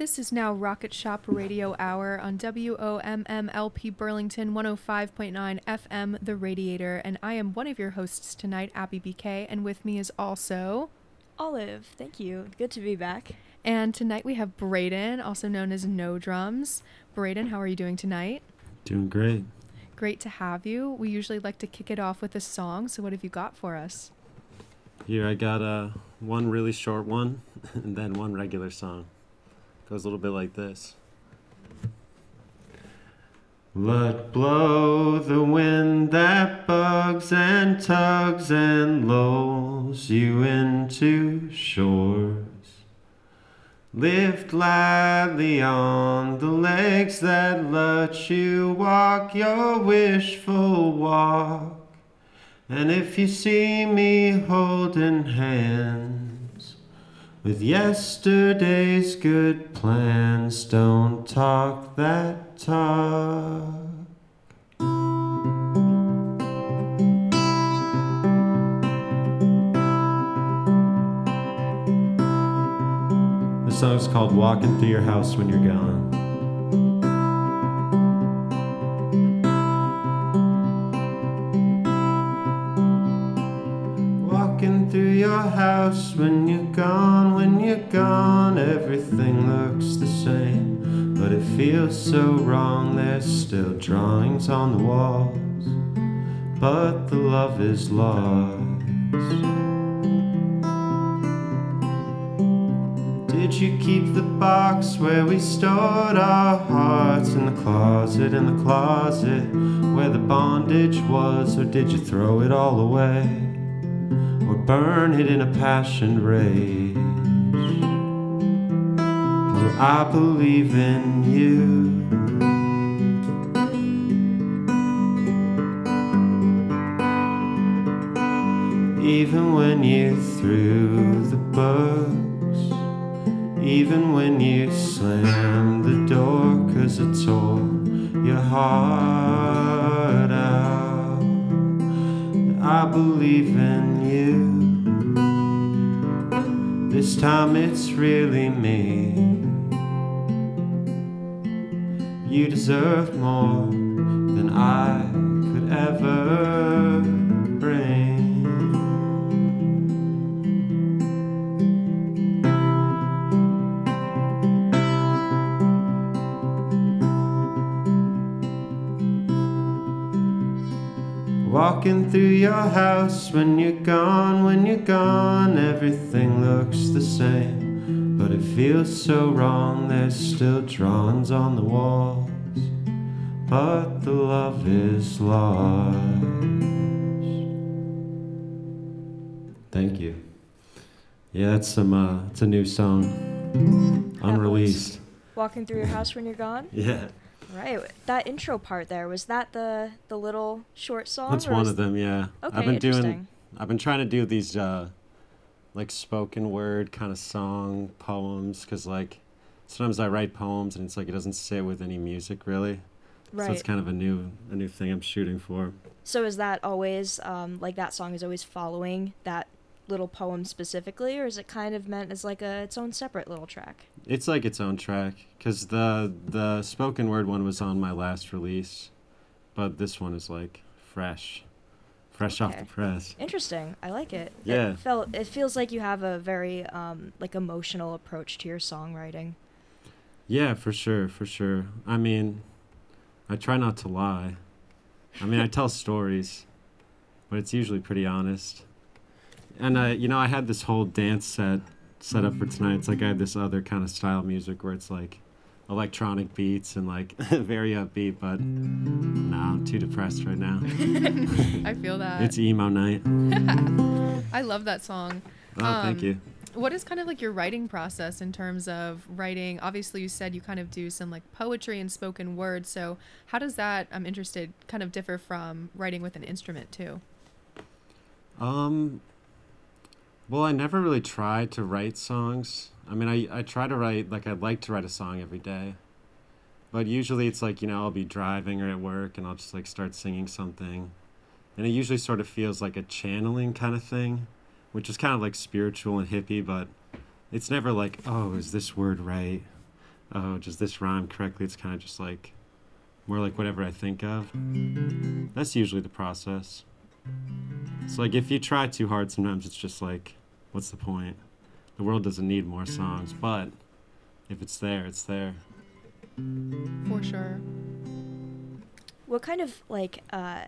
This is now Rocket Shop Radio Hour on WOMMLP Burlington 105.9 FM, The Radiator, and I am one of your hosts tonight, Abby BK, and with me is also. Olive, thank you. Good to be back. And tonight we have Braden, also known as No Drums. Braden, how are you doing tonight? Doing great. Great to have you. We usually like to kick it off with a song, so what have you got for us? Here I got uh, one really short one and then one regular song. Goes a little bit like this. Let blow the wind that bugs and tugs and lulls you into shores. Lift lightly on the legs that let you walk your wishful walk. And if you see me holding hands with yesterday's good plans, don't talk that talk. The song's called Walking Through Your House When You're Gone. Walking through your house when you're gone, gone, everything looks the same. But it feels so wrong, there's still drawings on the walls. But the love is lost. Did you keep the box where we stored our hearts in the closet, in the closet where the bondage was, or did you throw it all away? or burn it in a passion rage. I believe in you. Even when you threw the books, even when you slammed the door, cause it tore your heart out. I believe in you. This time it's really me. You deserve more than I could ever bring. Walking through your house when you're gone, when you're gone, everything looks the same. But it feels so wrong, there's still drawings on the walls. But the love is lost. Thank you. Yeah, that's some, uh, it's a new song. Unreleased. Walking through your house when you're gone. Yeah, Right. That intro part there was that the the little short song. that's one of them, yeah. Okay, I've been doing interesting. I've been trying to do these uh, like spoken word kind of song poems because like sometimes I write poems and it's like it doesn't sit with any music really. Right. So it's kind of a new a new thing I'm shooting for. So is that always um, like that song is always following that little poem specifically, or is it kind of meant as like a its own separate little track? It's like its own track because the the spoken word one was on my last release, but this one is like fresh, fresh off the press. Interesting. I like it. Yeah. It felt. It feels like you have a very um, like emotional approach to your songwriting. Yeah, for sure, for sure. I mean, I try not to lie. I mean, I tell stories, but it's usually pretty honest. And I, you know, I had this whole dance set set up for tonight. It's like I had this other kind of style music where it's like electronic beats and like very upbeat, but no, I'm too depressed right now. I feel that. It's emo night. I love that song. Oh, thank Um, you. What is kind of like your writing process in terms of writing? Obviously, you said you kind of do some like poetry and spoken word. So, how does that, I'm interested, kind of differ from writing with an instrument too? Um, well, I never really tried to write songs. I mean, I, I try to write, like, I'd like to write a song every day. But usually it's like, you know, I'll be driving or at work and I'll just, like, start singing something. And it usually sort of feels like a channeling kind of thing, which is kind of like spiritual and hippie, but it's never like, oh, is this word right? Oh, does this rhyme correctly? It's kind of just like more like whatever I think of. That's usually the process. It's like if you try too hard, sometimes it's just like, what's the point? The world doesn't need more songs, but if it's there, it's there. For sure. What kind of like uh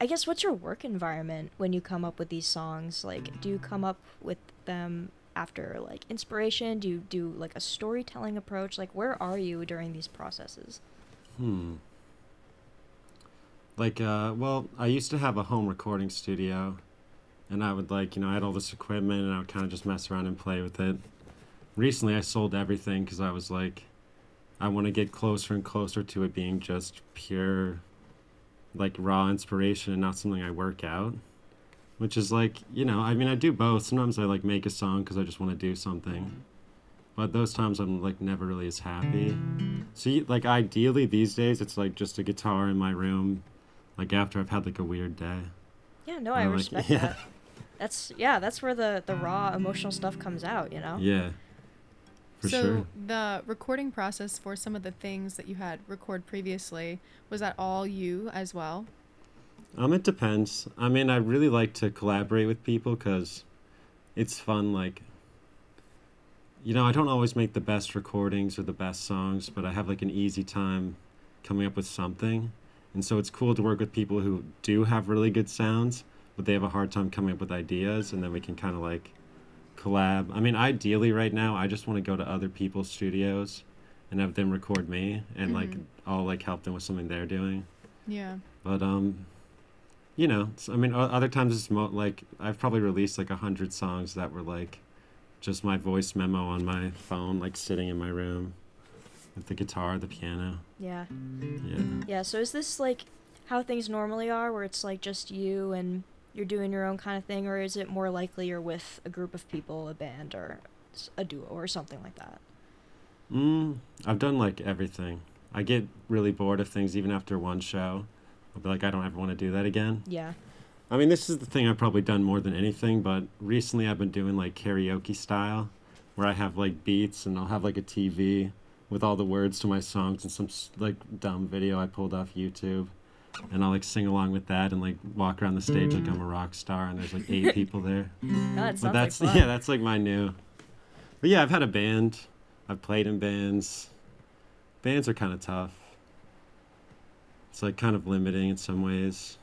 I guess what's your work environment when you come up with these songs? Like do you come up with them after like inspiration? Do you do like a storytelling approach? Like where are you during these processes? Hmm. Like, uh, well, I used to have a home recording studio, and I would like, you know, I had all this equipment, and I would kind of just mess around and play with it. Recently, I sold everything because I was like, I want to get closer and closer to it being just pure, like raw inspiration and not something I work out. Which is like, you know, I mean, I do both. Sometimes I like make a song because I just want to do something, but those times I'm like never really as happy. So, you, like, ideally these days, it's like just a guitar in my room, like after I've had like a weird day. Yeah, no, I Or, like, respect yeah. that. That's yeah, that's where the the raw emotional stuff comes out, you know? Yeah, for so sure. the recording process for some of the things that you had record previously was that all you as well? Um, it depends. I mean, I really like to collaborate with people because it's fun. Like, you know, I don't always make the best recordings or the best songs, but I have like an easy time coming up with something. And so it's cool to work with people who do have really good sounds, but they have a hard time coming up with ideas, and then we can kind of like collab. I mean, ideally, right now, I just want to go to other people's studios and have them record me, and like Mhm. I'll like help them with something they're doing. Yeah. But um, you know, I mean, other times it's mo- like I've probably released like a hundred songs that were like just my voice memo on my phone, like sitting in my room with the guitar, the piano. Yeah. Yeah. Yeah, so is this like how things normally are where it's like just you and you're doing your own kind of thing or is it more likely you're with a group of people, a band or a duo or something like that? Mm, I've done like everything. I get really bored of things even after one show. I'll be like, I don't ever want to do that again. Yeah. I mean, this is the thing I've probably done more than anything, but recently I've been doing like karaoke style, where I have like beats and I'll have like a TV with all the words to my songs and some like dumb video I pulled off YouTube. And I'll like sing along with that and like walk around the stage like I'm a rock star and there's like eight people there. No, that But that's like fun. yeah, that's like my new. But yeah, I've had a band. I've played in bands. Bands are kind of tough. It's like kind of limiting in some ways.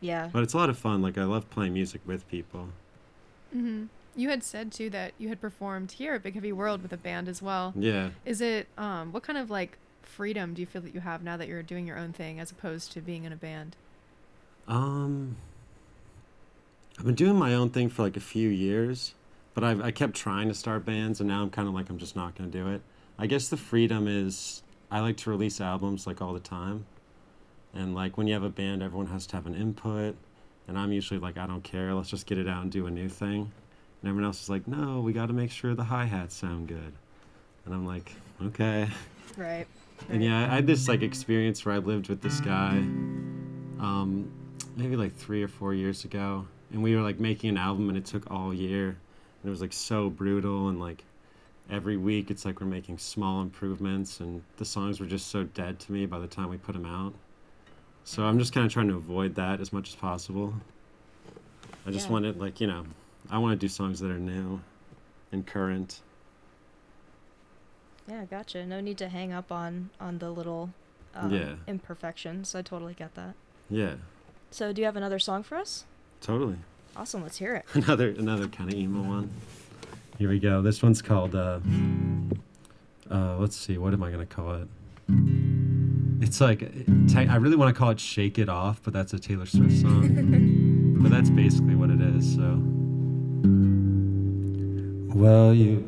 Yeah. But it's a lot of fun. Like I love playing music with people. Mm-hmm. You had said too that you had performed here at Big Heavy World with a band as well. Yeah. Is it um what kind of like freedom do you feel that you have now that you're doing your own thing as opposed to being in a band? Um I've been doing my own thing for like a few years, but I've I kept trying to start bands and now I'm kind of like I'm just not going to do it. I guess the freedom is I like to release albums like all the time. And like when you have a band, everyone has to have an input, and I'm usually like I don't care, let's just get it out and do a new thing. And everyone else is like, "No, we got to make sure the hi-hats sound good." And I'm like, "Okay." Right. And yeah, I had this like experience where I lived with this guy, um, maybe like three or four years ago, and we were like making an album, and it took all year, and it was like so brutal, and like every week it's like we're making small improvements, and the songs were just so dead to me by the time we put them out. So I'm just kind of trying to avoid that as much as possible. I just Yeah. wanted like you know, I want to do songs that are new, and current. Yeah, gotcha. No need to hang up on on the little um, Yeah. imperfections. I totally get that. Yeah, So, do you have another song for us? totally. Awesome, let's hear it. another another kind of emo one. Here we go. This one's called. Uh, uh, let's see. What am I gonna call it? It's like I really want to call it "Shake It Off," but that's a Taylor Swift song. but that's basically what it is. So Well, you.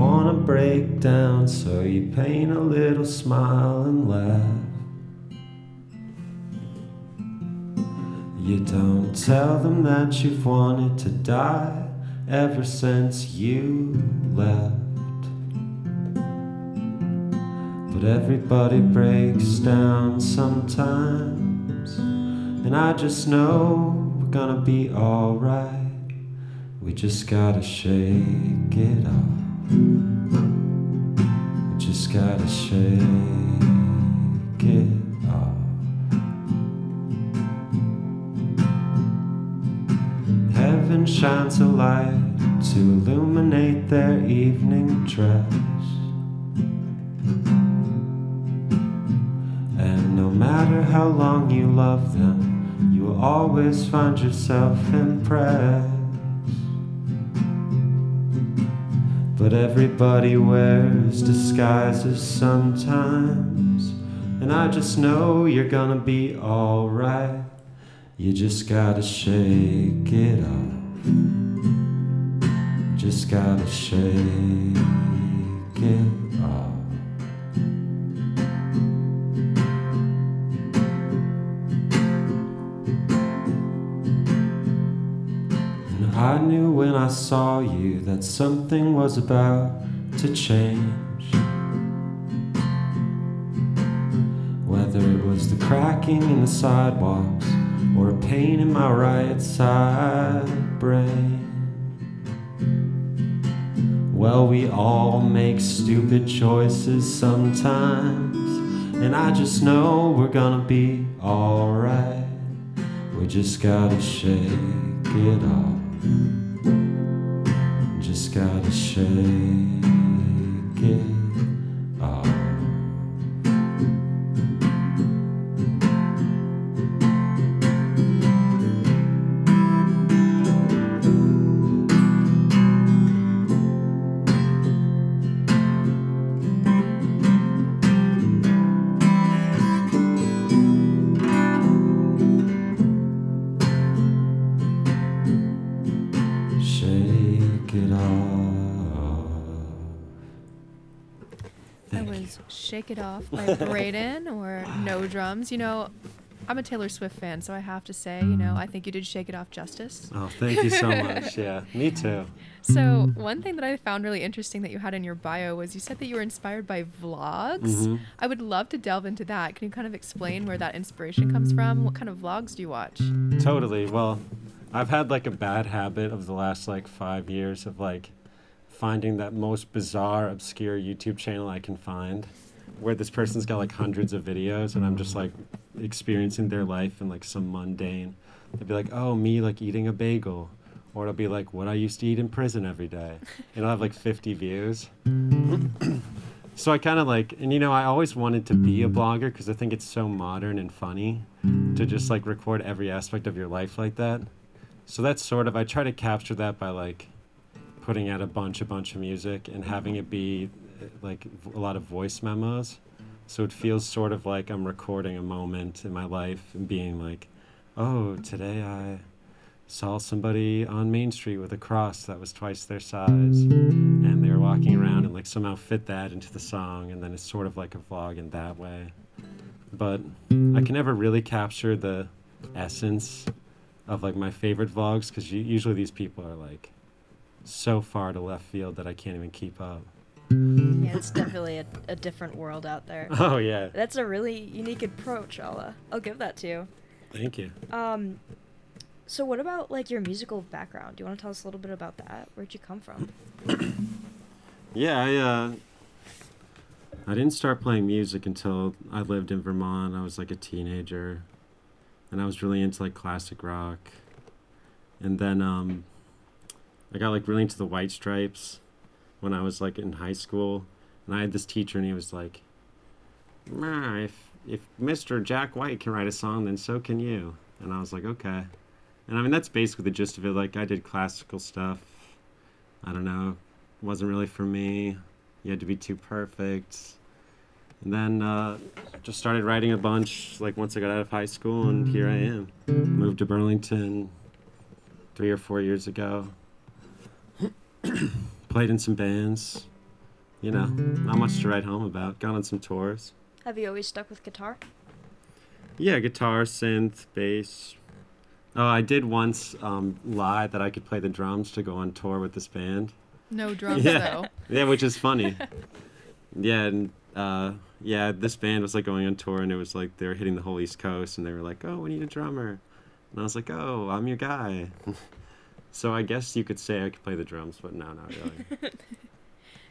Wanna break down, so you paint a little smile and laugh. You don't tell them that you've wanted to die ever since you left. But everybody breaks down sometimes, and I just know we're gonna be alright. We just gotta shake it off. We just gotta shake it off. Heaven shines a light to illuminate their evening dress. And no matter how long you love them, you will always find yourself impressed. But everybody wears disguises sometimes, and I just know you're gonna be alright. You just gotta shake it off. Just gotta shake it I knew when I saw you that something was about to change. Whether it was the cracking in the sidewalks or a pain in my right side brain. Well, we all make stupid choices sometimes, and I just know we're gonna be alright. We just gotta shake it off. Just gotta shake it was It Off by Braden or No Drums. You know, I'm a Taylor Swift fan, so I have to say, you know, I think you did Shake It Off justice. Oh, thank you so much. Yeah, me too. So, one thing that I found really interesting that you had in your bio was you said that you were inspired by vlogs. Mhm. I would love to delve into that. Can you kind of explain where that inspiration comes from? What kind of vlogs do you watch? Totally. Well, I've had like a bad habit of the last like five years of like finding that most bizarre, obscure YouTube channel I can find where this person's got like hundreds of videos and I'm just like experiencing their life in like some mundane. They'd be like, oh, me like eating a bagel. Or it'll be like what I used to eat in prison every day. And it'll have like 50 views. so I kind of like, and you know, I always wanted to be a blogger because I think it's so modern and funny to just like record every aspect of your life like that. So that's sort of I try to capture that by like putting out a bunch a bunch of music and having it be like a lot of voice memos. So it feels sort of like I'm recording a moment in my life and being like, "Oh, today I saw somebody on Main Street with a cross that was twice their size." And they were walking around and like somehow fit that into the song and then it's sort of like a vlog in that way. But I can never really capture the essence of like my favorite vlogs because usually these people are like so far to left field that I can't even keep up. Yeah, it's definitely a, a different world out there. Oh yeah, That's a really unique approach. I'll uh, I'll give that to you. thank you. Um, so what about like your musical background? Do you want to tell us a little bit about that? Where'd you come from? Yeah, I uh, I didn't start playing music until I lived in Vermont. I was like a teenager, and I was really into like classic rock. And then um, I got like really into the White Stripes when I was like in high school, and I had this teacher, and he was like, if if Mr. Jack White can write a song, then so can you." And I was like, "Okay." And I mean that's basically the gist of it. Like I did classical stuff. I don't know, wasn't really for me. You had to be too perfect. And then uh, just started writing a bunch like once I got out of high school, and here I am. Moved to Burlington three or four years ago. Played in some bands. You know, not much to write home about. Gone on some tours. Have you always stuck with guitar? Yeah, guitar, synth, bass. Oh, I did once um, lie that I could play the drums to go on tour with this band. No drums Yeah. though. Yeah, which is funny. yeah, and uh, yeah, this band was like going on tour, and it was like they were hitting the whole East Coast, and they were like, "Oh, we need a drummer," and I was like, "Oh, I'm your guy." so I guess you could say I could play the drums, but no, not really.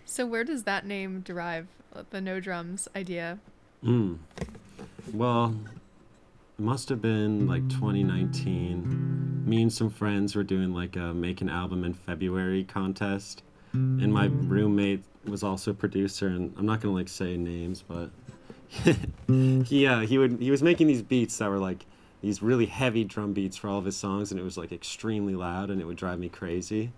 So where does that name derive? uh, The no drums idea. Mm. Well, it must have been like 2019. Me and some friends were doing like a make an album in February contest, and my roommate was also a producer. And I'm not gonna like say names, but he uh, he would he was making these beats that were like these really heavy drum beats for all of his songs, and it was like extremely loud, and it would drive me crazy.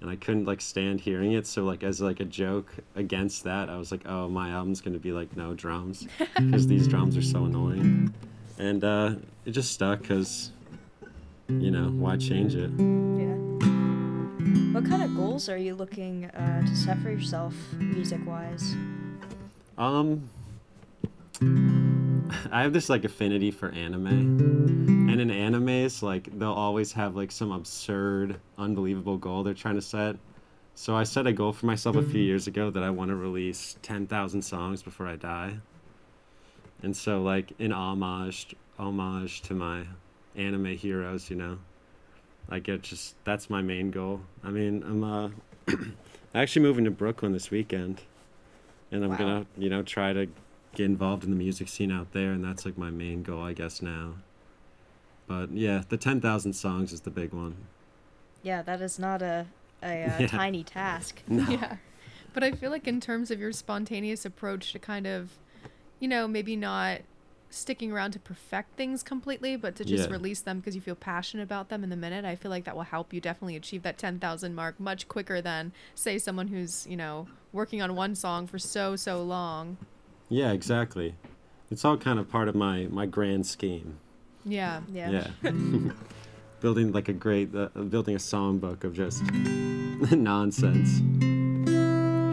And I couldn't like stand hearing it, so like as like a joke against that, I was like, "Oh, my album's gonna be like no drums, because these drums are so annoying." And uh, it just stuck, cause you know why change it? Yeah. What kind of goals are you looking uh, to set for yourself, music-wise? Um, I have this like affinity for anime, and in animes, like they'll always have like some absurd, unbelievable goal they're trying to set. So I set a goal for myself a few years ago that I want to release ten thousand songs before I die. And so, like in homage, homage to my anime heroes, you know, like it just that's my main goal. I mean, I'm uh, actually moving to Brooklyn this weekend, and I'm Wow. gonna, you know, try to get involved in the music scene out there, and that's like my main goal, I guess now. But yeah, the ten thousand songs is the big one. Yeah, that is not a a uh, Yeah. tiny task. Yeah. But I feel like in terms of your spontaneous approach to kind of, you know, maybe not sticking around to perfect things completely, but to just Yeah. release them because you feel passionate about them in the minute, I feel like that will help you definitely achieve that 10,000 mark much quicker than, say, someone who's, you know, working on one song for so, so long. Yeah, exactly. It's all kind of part of my my grand scheme. Yeah. Yeah. Yeah. building like a great, uh, building a songbook of just nonsense.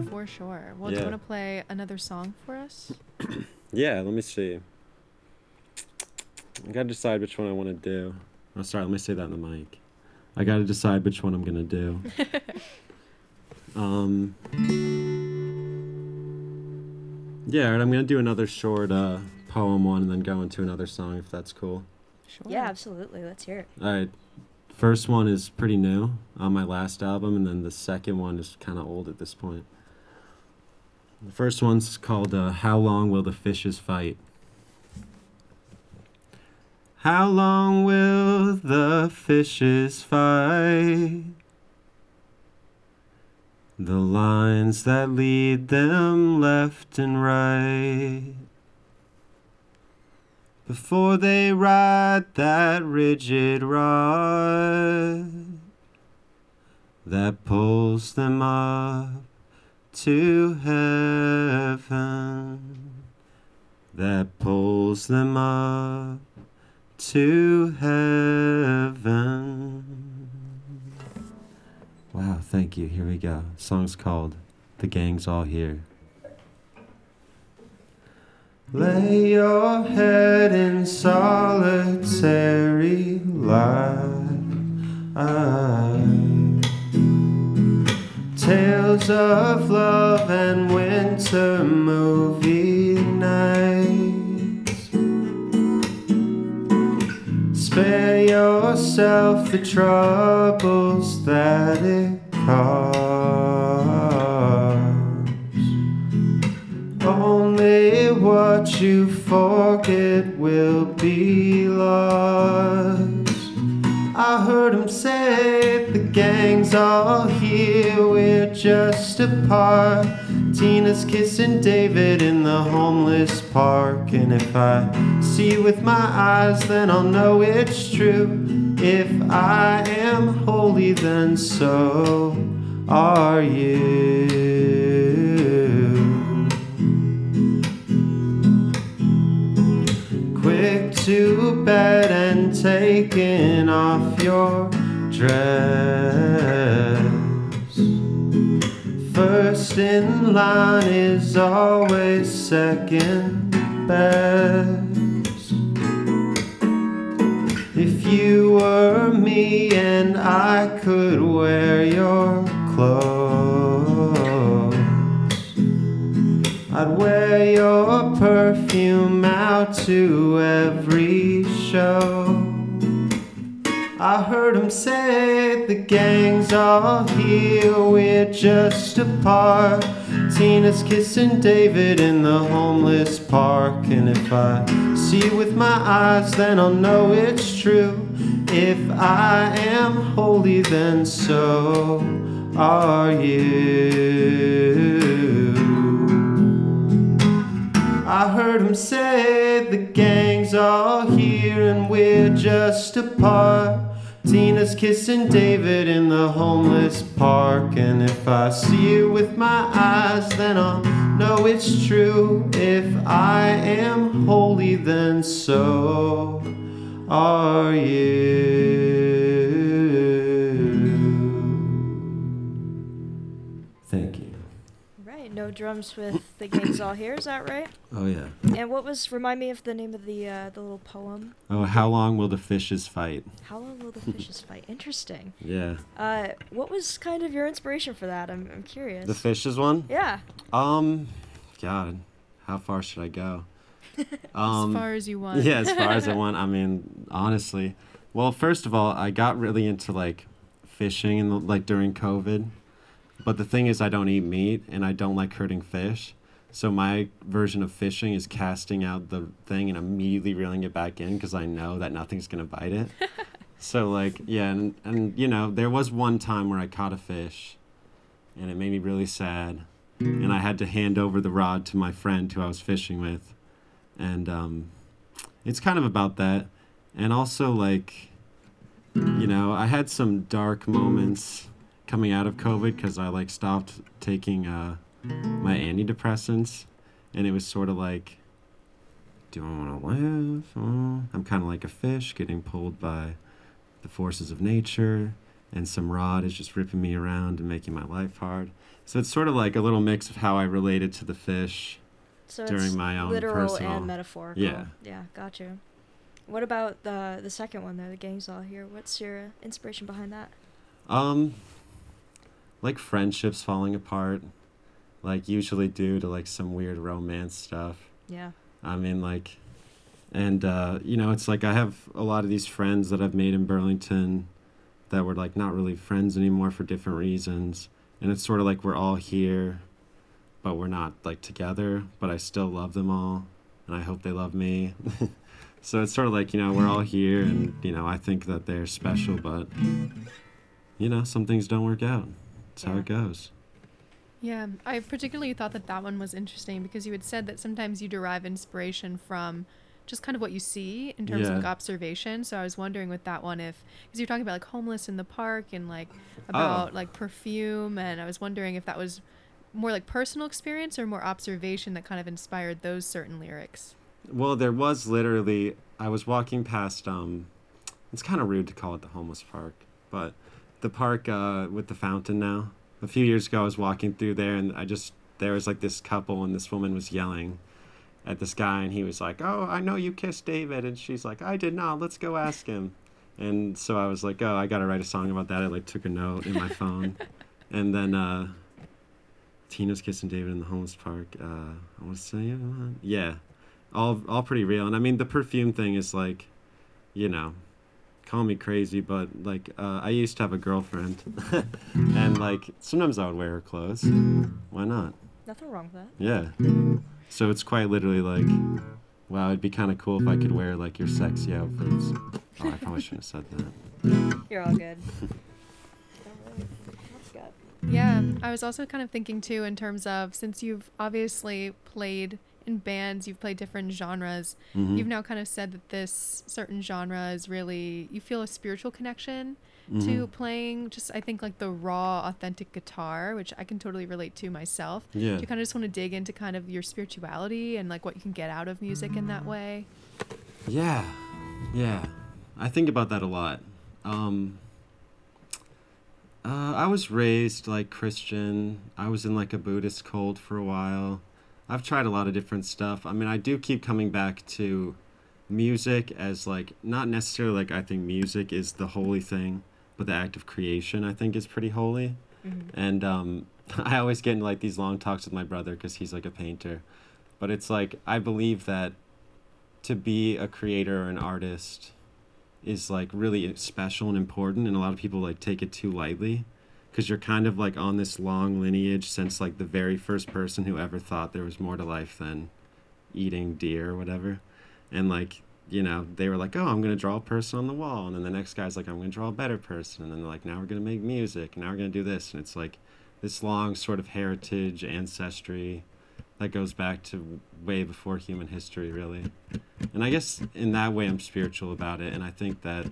For sure. Well, do you want to play another song for us? Yeah, let me see. I gotta decide which one I want to do. Oh, sorry, let me say that in the mic. I gotta decide which one I'm gonna do. um. Yeah, alright, I'm gonna do another short uh, poem one and then go into another song if that's cool. Sure. Yeah, absolutely. Let's hear it. All right. First one is pretty new on my last album, and then the second one is kind of old at this point. The first one's called uh, How Long Will the Fishes Fight? How long will the fishes fight? The lines that lead them left and right before they ride that rigid rod that pulls them up to heaven, that pulls them up to heaven. Wow, thank you. Here we go. Song's called The Gang's All Here. Lay your head in solitary light. Tales of love and winter movie nights. Spare yourself the troubles that you forget will be lost. I heard him say the gang's all here, we're just apart. Tina's kissing David in the homeless park. And if I see with my eyes, then I'll know it's true. If I am holy, then so are you. To bed and taking off your dress. First in line is always second best. If you were me and I could wear your I'd wear your perfume out to every show. I heard him say the gang's all here, we're just apart. Tina's kissing David in the homeless park. And if I see with my eyes, then I'll know it's true. If I am holy, then so are you. Heard him say the gang's all here and we're just apart. Tina's kissing David in the homeless park. And if I see you with my eyes, then I'll know it's true. If I am holy, then so are you. Drums with the gang's all here. Is that right? Oh, yeah. And what was remind me of the name of the uh, the little poem? Oh, how long will the fishes fight? How long will the fishes fight? Interesting. Yeah. Uh, what was kind of your inspiration for that? I'm I'm curious. The fishes one? Yeah. Um, God, how far should I go? Um, as far as you want. yeah, as far as I want. I mean, honestly, well, first of all, I got really into like fishing and like during COVID, but the thing is, I don't eat meat and I don't like hurting fish. So my version of fishing is casting out the thing and immediately reeling it back in because I know that nothing's gonna bite it. so like yeah, and and you know there was one time where I caught a fish, and it made me really sad, and I had to hand over the rod to my friend who I was fishing with, and um, it's kind of about that, and also like, you know, I had some dark moments coming out of COVID because I like stopped taking uh, my antidepressants, and it was sort of like, do I want to live? Oh, I'm kind of like a fish getting pulled by the forces of nature, and some rod is just ripping me around and making my life hard. So it's sort of like a little mix of how I related to the fish. So During it's my own literal personal- and metaphorical. Yeah. Yeah, got you. What about the the second one though? The gang's all here. What's your inspiration behind that? Um, like friendships falling apart, like usually due to like some weird romance stuff. Yeah. I mean, like, and uh, you know, it's like I have a lot of these friends that I've made in Burlington that were like not really friends anymore for different reasons, and it's sort of like we're all here, but we're not like together. But I still love them all, and I hope they love me. so it's sort of like you know we're all here, and you know I think that they're special, but you know some things don't work out. That's how it goes. Yeah, I particularly thought that that one was interesting because you had said that sometimes you derive inspiration from just kind of what you see in terms of Yeah. like observation. So I was wondering with that one if because you're talking about like homeless in the park and like about like perfume, and I was wondering if that was more like personal experience or more observation that kind of inspired those certain lyrics. Well, there was literally. I was walking past. Um, it's kind of rude to call it the homeless park, but the park uh, with the fountain now. A few years ago, I was walking through there, and I just there was like this couple, and this woman was yelling at this guy, and he was like, "Oh, I know you kissed David," and she's like, "I did not. Let's go ask him." And so I was like, "Oh, I gotta write a song about that." I like took a note in my phone, and then uh, Tina's kissing David in the homeless park. Uh, I want to say, uh, yeah, all all pretty real. And I mean, the perfume thing is like, you know, call me crazy, but like, uh, I used to have a girlfriend, and like sometimes I would wear her clothes. Why not? Nothing wrong with that. Yeah. So it's quite literally like, wow, it'd be kind of cool if I could wear like your sexy outfits. Oh, I probably shouldn't have said that. You're all good. Good. Yeah, I was also kind of thinking too in terms of since you've obviously played in bands, you've played different genres. Mhm. You've now kind of said that this certain genre is really you feel a spiritual connection to Mhm. playing just I think like the raw authentic guitar, which I can totally relate to myself. Yeah. Do you kind of just want to dig into kind of your spirituality and like what you can get out of music in that way? Yeah, yeah. I think about that a lot. Um, Uh, I was raised like Christian. I was in like a Buddhist cult for a while. I've tried a lot of different stuff. I mean, I do keep coming back to music as like not necessarily like I think music is the holy thing, but the act of creation I think is pretty holy. Mhm. And um, I always get into like these long talks with my brother because he's like a painter. But it's like I believe that to be a creator or an artist is like really special and important, and a lot of people like take it too lightly because you're kind of like on this long lineage since like the very first person who ever thought there was more to life than eating deer or whatever. And like, you know, they were like, oh, I'm to draw a person on the wall. And then the next guy's like, I'm to draw a better person. And then they're like, now we're to make music. And now we're to do this. And it's like this long sort of heritage, ancestry that goes back to way before human history, really. And I guess in that way, I'm spiritual about it. And I think that,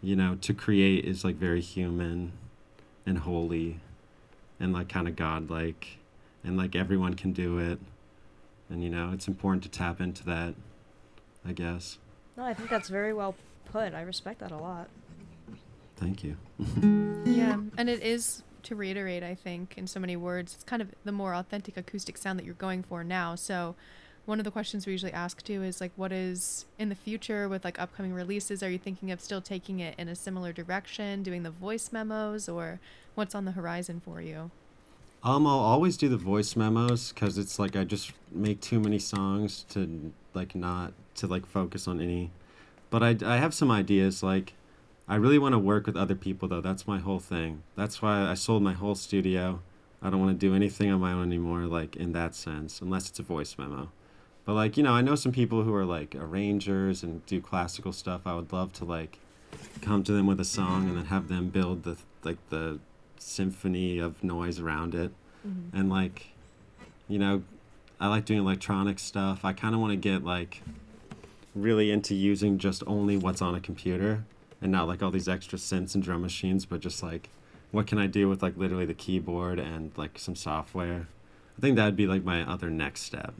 you know, to create is like very human and holy and like kind of godlike. And like everyone can do it. And, you know, it's important to tap into that, I guess. No, I think that's very well put. I respect that a lot. Thank you. Yeah, and it is to reiterate, I think, in so many words, it's kind of the more authentic acoustic sound that you're going for now. So, one of the questions we usually ask too is like, what is in the future with like upcoming releases? Are you thinking of still taking it in a similar direction, doing the voice memos, or what's on the horizon for you? Um, I'll always do the voice memos because it's like I just make too many songs to like not to like focus on any. But I, I have some ideas. Like, I really want to work with other people though. That's my whole thing. That's why I sold my whole studio. I don't want to do anything on my own anymore. Like in that sense, unless it's a voice memo. But like you know, I know some people who are like arrangers and do classical stuff. I would love to like come to them with a song and then have them build the like the symphony of noise around it Mm-hmm. and like you know i like doing electronic stuff i kind of want to get like really into using just only what's on a computer and not like all these extra synths and drum machines but just like what can i do with like literally the keyboard and like some software i think that'd be like my other next step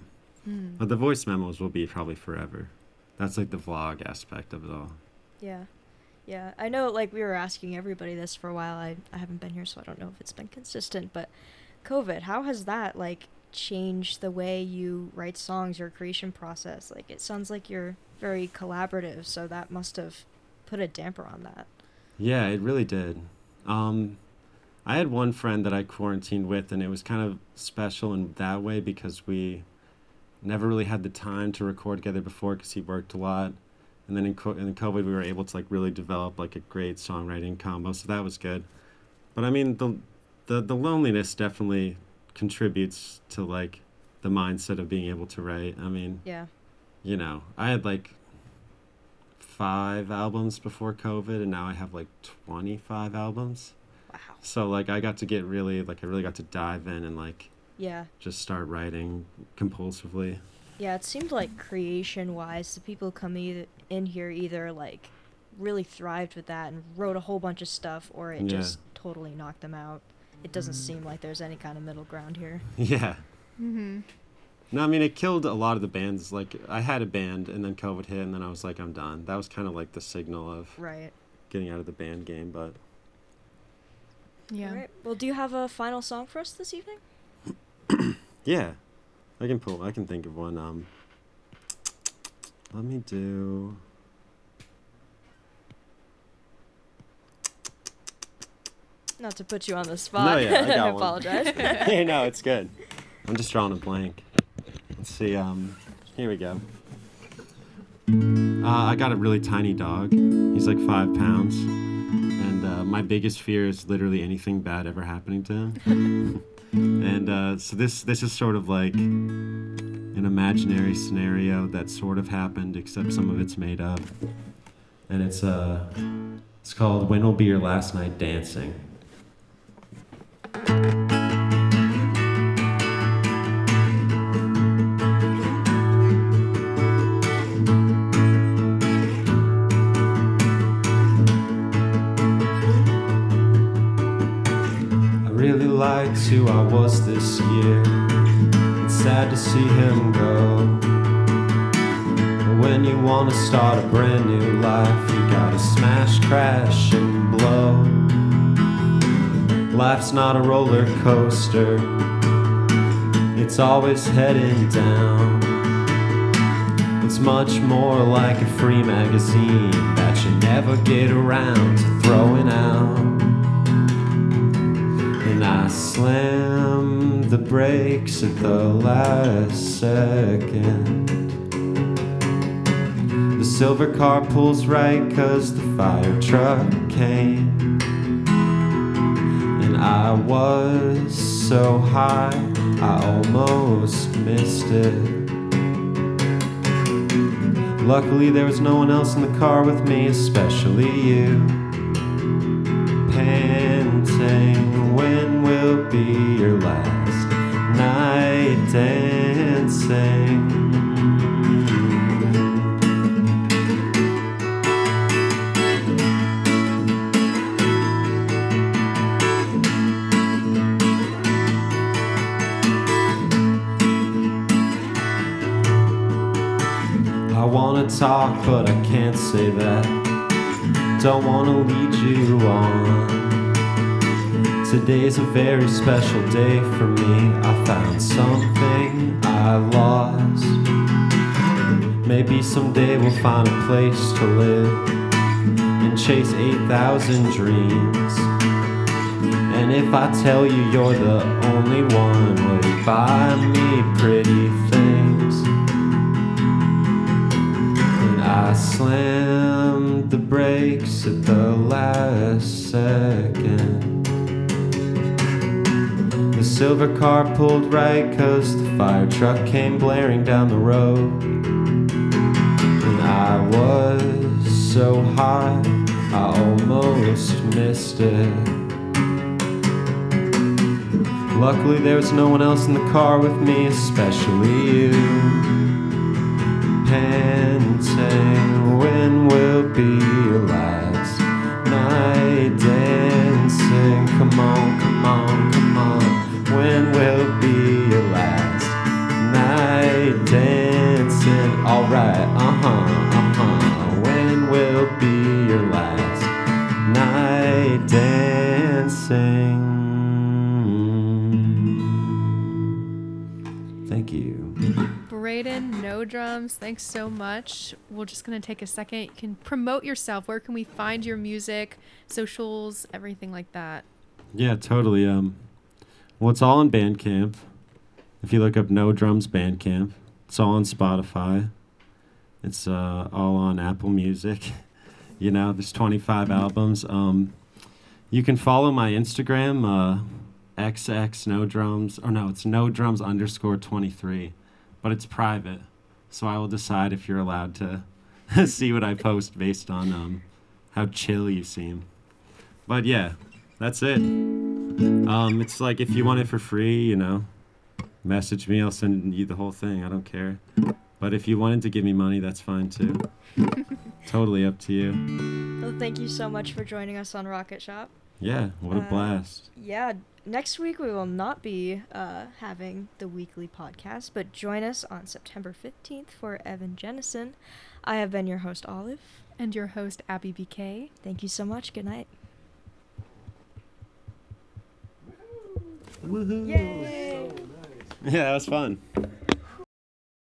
Mm. but the voice memos will be probably forever that's like the vlog aspect of it all Yeah. Yeah. I know like we were asking everybody this for a while. I, I haven't been here so I don't know if it's been consistent, but COVID, how has that like changed the way you write songs, your creation process? Like it sounds like you're very collaborative, so that must have put a damper on that. Yeah, it really did. Um, I had one friend that I quarantined with, and it was kind of special in that way because we never really had the time to record together before because he worked a lot. And then in, co- in COVID, we were able to like really develop like a great songwriting combo, so that was good. But I mean, the the the loneliness definitely contributes to like the mindset of being able to write. I mean, Yeah. you know, I had like five albums before COVID, and now I have like 25 albums. Wow. So, like, I got to get really, like, I really got to dive in and, like, Yeah. just start writing compulsively. Yeah, it seemed like creation wise, the people coming in here either like really thrived with that and wrote a whole bunch of stuff or it Yeah. just totally knocked them out. It doesn't seem like there's any kind of middle ground here. Yeah. Mm-hmm. No, I mean, it killed a lot of the bands. Like, I had a band, and then COVID hit, and then I was like, I'm done. That was kind of like the signal of Right. getting out of the band game, but. Yeah. All right. Well, do you have a final song for us this evening? Yeah, I can pull. I can think of one. Um, let me do. Not to put you on the spot. No, yeah, I got one. apologize. hey, no, it's good. I'm just drawing a blank. Let's see. Um, here we go. Uh, I got a really tiny dog. He's like five pounds, and uh, my biggest fear is literally anything bad ever happening to him. And uh, so this this is sort of like an imaginary scenario that sort of happened, except some of it's made up. And it's uh, it's called "When Will Be Your Last Night Dancing." Who I was this year. It's sad to see him go. But when you want to start a brand new life, you gotta smash, crash, and blow. Life's not a roller coaster, it's always heading down. It's much more like a free magazine that you never get around to throwing out. Slam the brakes at the last second. The silver car pulls right cause the fire truck came. And I was so high, I almost missed it. Luckily, there was no one else in the car with me, especially you. Panting, when be your last night dancing? I wanna talk, but I can't say that. Don't wanna lead you on. Today's a very special day for me. I found something I lost. Maybe someday we'll find a place to live and chase 8,000 dreams. And if I tell you you're the only one, will you buy me pretty things? And I slammed the brakes at the last second. Silver car pulled right cause the fire truck came blaring down the road. And I was so high, I almost missed it. Luckily, there was no one else in the car with me, especially you panting. When will be your last night dancing? Come on, come on, come on. When will be your last night dancing? Alright, uh huh, uh huh. When will be your last night dancing? Thank you. Braden, no drums. Thanks so much. We're just gonna take a second. You can promote yourself. Where can we find your music, socials, everything like that? Yeah, totally. Um, well, it's all on Bandcamp. If you look up No Drums Bandcamp, it's all on Spotify. It's uh, all on Apple Music. you know, there's 25 albums. Um, you can follow my Instagram, uh, XX No Drums, or no, it's No Drums underscore 23, but it's private. So I will decide if you're allowed to see what I post based on um, how chill you seem. But yeah, that's it. Um, it's like if you want it for free, you know, message me. I'll send you the whole thing. I don't care. But if you wanted to give me money, that's fine too. totally up to you. Well, thank you so much for joining us on Rocket Shop. Yeah, what a Uh, blast. Yeah, next week we will not be uh, having the weekly podcast, but join us on September 15th for Evan Jennison. I have been your host, Olive. And your host, Abby BK. Thank you so much. Good night. Woohoo! Yay! Yeah, that was fun.